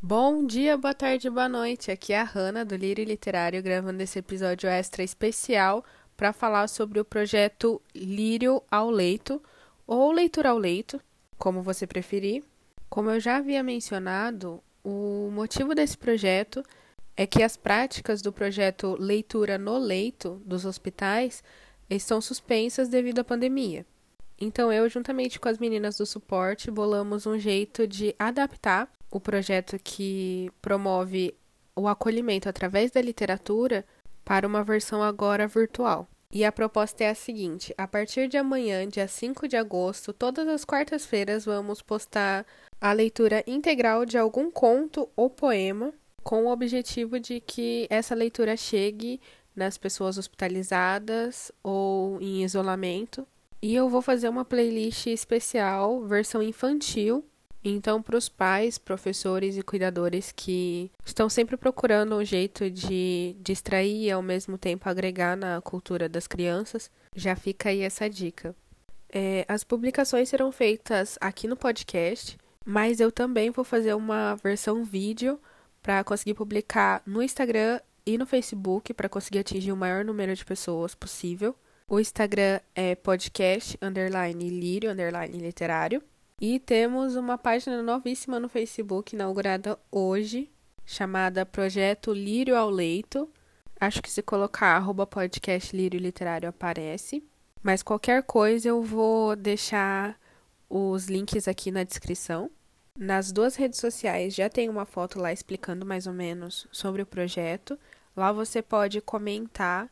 Bom dia, boa tarde, boa noite. Aqui é a Hanna do Lírio Literário gravando esse episódio extra especial para falar sobre o projeto Lírio ao Leito ou Leitura ao Leito, como você preferir. Como eu já havia mencionado, o motivo desse projeto é que as práticas do projeto Leitura no Leito dos hospitais estão suspensas devido à pandemia. Então, eu, juntamente com as meninas do suporte, bolamos um jeito de adaptar o projeto que promove o acolhimento através da literatura para uma versão agora virtual. E a proposta é a seguinte: a partir de amanhã, dia 5 de agosto, todas as quartas-feiras vamos postar a leitura integral de algum conto ou poema, com o objetivo de que essa leitura chegue nas pessoas hospitalizadas ou em isolamento. E eu vou fazer uma playlist especial, versão infantil. Então, para os pais, professores e cuidadores que estão sempre procurando um jeito de distrair e ao mesmo tempo agregar na cultura das crianças, já fica aí essa dica. É, as publicações serão feitas aqui no podcast, mas eu também vou fazer uma versão vídeo para conseguir publicar no Instagram e no Facebook para conseguir atingir o maior número de pessoas possível. O Instagram é podcast underline lírio underline literário. E temos uma página novíssima no Facebook, inaugurada hoje, chamada Projeto Lírio ao Leito. Acho que se colocar arroba podcast Lírio Literário aparece. Mas qualquer coisa eu vou deixar os links aqui na descrição. Nas duas redes sociais já tem uma foto lá explicando mais ou menos sobre o projeto. Lá você pode comentar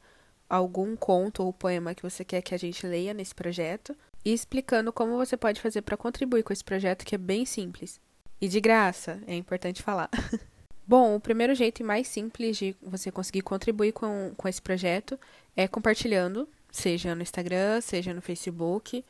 algum conto ou poema que você quer que a gente leia nesse projeto e explicando como você pode fazer para contribuir com esse projeto que é bem simples. E de graça, é importante falar. Bom, o primeiro jeito mais simples de você conseguir contribuir com, com esse projeto é compartilhando, seja no Instagram, seja no Facebook,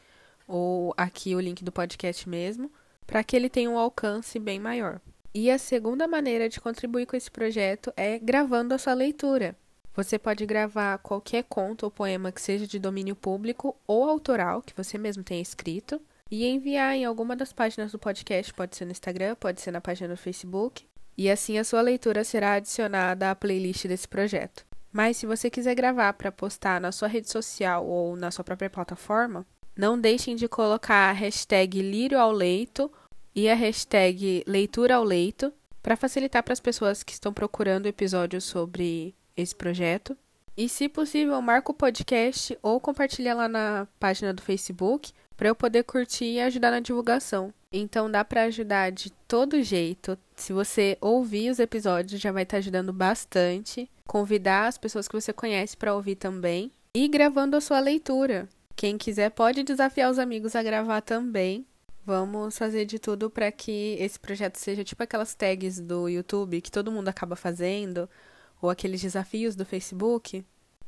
ou aqui o link do podcast mesmo, para que ele tenha um alcance bem maior. E a segunda maneira de contribuir com esse projeto é gravando a sua leitura. Você pode gravar qualquer conto ou poema que seja de domínio público ou autoral, que você mesmo tenha escrito, e enviar em alguma das páginas do podcast, pode ser no Instagram, pode ser na página do Facebook, e assim a sua leitura será adicionada à playlist desse projeto. Mas se você quiser gravar para postar na sua rede social ou na sua própria plataforma, não deixem de colocar a hashtag Lírio ao Leito e a hashtag Leitura ao Leito para facilitar para as pessoas que estão procurando episódios sobre esse projeto. E, se possível, marca o podcast ou compartilha lá na página do Facebook para eu poder curtir e ajudar na divulgação. Então dá para ajudar de todo jeito. Se você ouvir os episódios, já vai estar tá ajudando bastante. Convidar as pessoas que você conhece para ouvir também. E gravando a sua leitura. Quem quiser pode desafiar os amigos a gravar também. Vamos fazer de tudo para que esse projeto seja tipo aquelas tags do YouTube que todo mundo acaba fazendo, ou aqueles desafios do Facebook,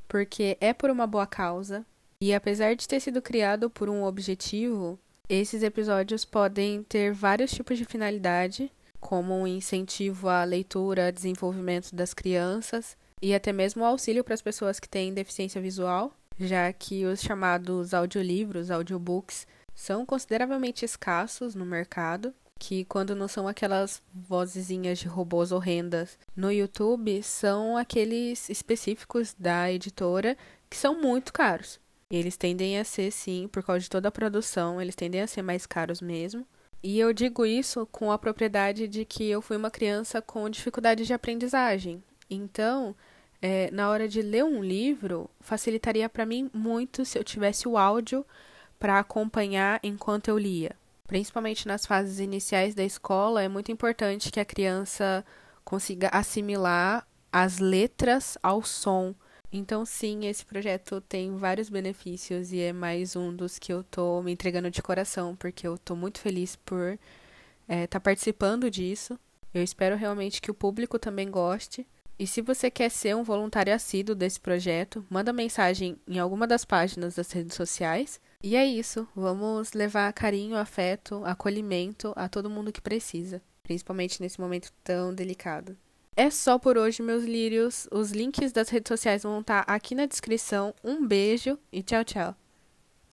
porque é por uma boa causa. E apesar de ter sido criado por um objetivo, esses episódios podem ter vários tipos de finalidade, como um incentivo à leitura, desenvolvimento das crianças e até mesmo auxílio para as pessoas que têm deficiência visual, já que os chamados audiolivros, audiobooks, são consideravelmente escassos no mercado, que quando não são aquelas vozezinhas de robôs horrendas no YouTube, são aqueles específicos da editora que são muito caros. Eles tendem a ser, sim, por causa de toda a produção, eles tendem a ser mais caros mesmo. E eu digo isso com a propriedade de que eu fui uma criança com dificuldade de aprendizagem. Então, é, na hora de ler um livro, facilitaria para mim muito se eu tivesse o áudio para acompanhar enquanto eu lia. Principalmente nas fases iniciais da escola, é muito importante que a criança consiga assimilar as letras ao som. Então, sim, esse projeto tem vários benefícios e é mais um dos que eu tô me entregando de coração, porque eu tô muito feliz por estar é, tá participando disso. Eu espero realmente que o público também goste. E se você quer ser um voluntário assíduo desse projeto, manda mensagem em alguma das páginas das redes sociais e é isso, vamos levar carinho, afeto, acolhimento a todo mundo que precisa, principalmente nesse momento tão delicado. É só por hoje, meus lírios. Os links das redes sociais vão estar aqui na descrição. Um beijo e tchau, tchau.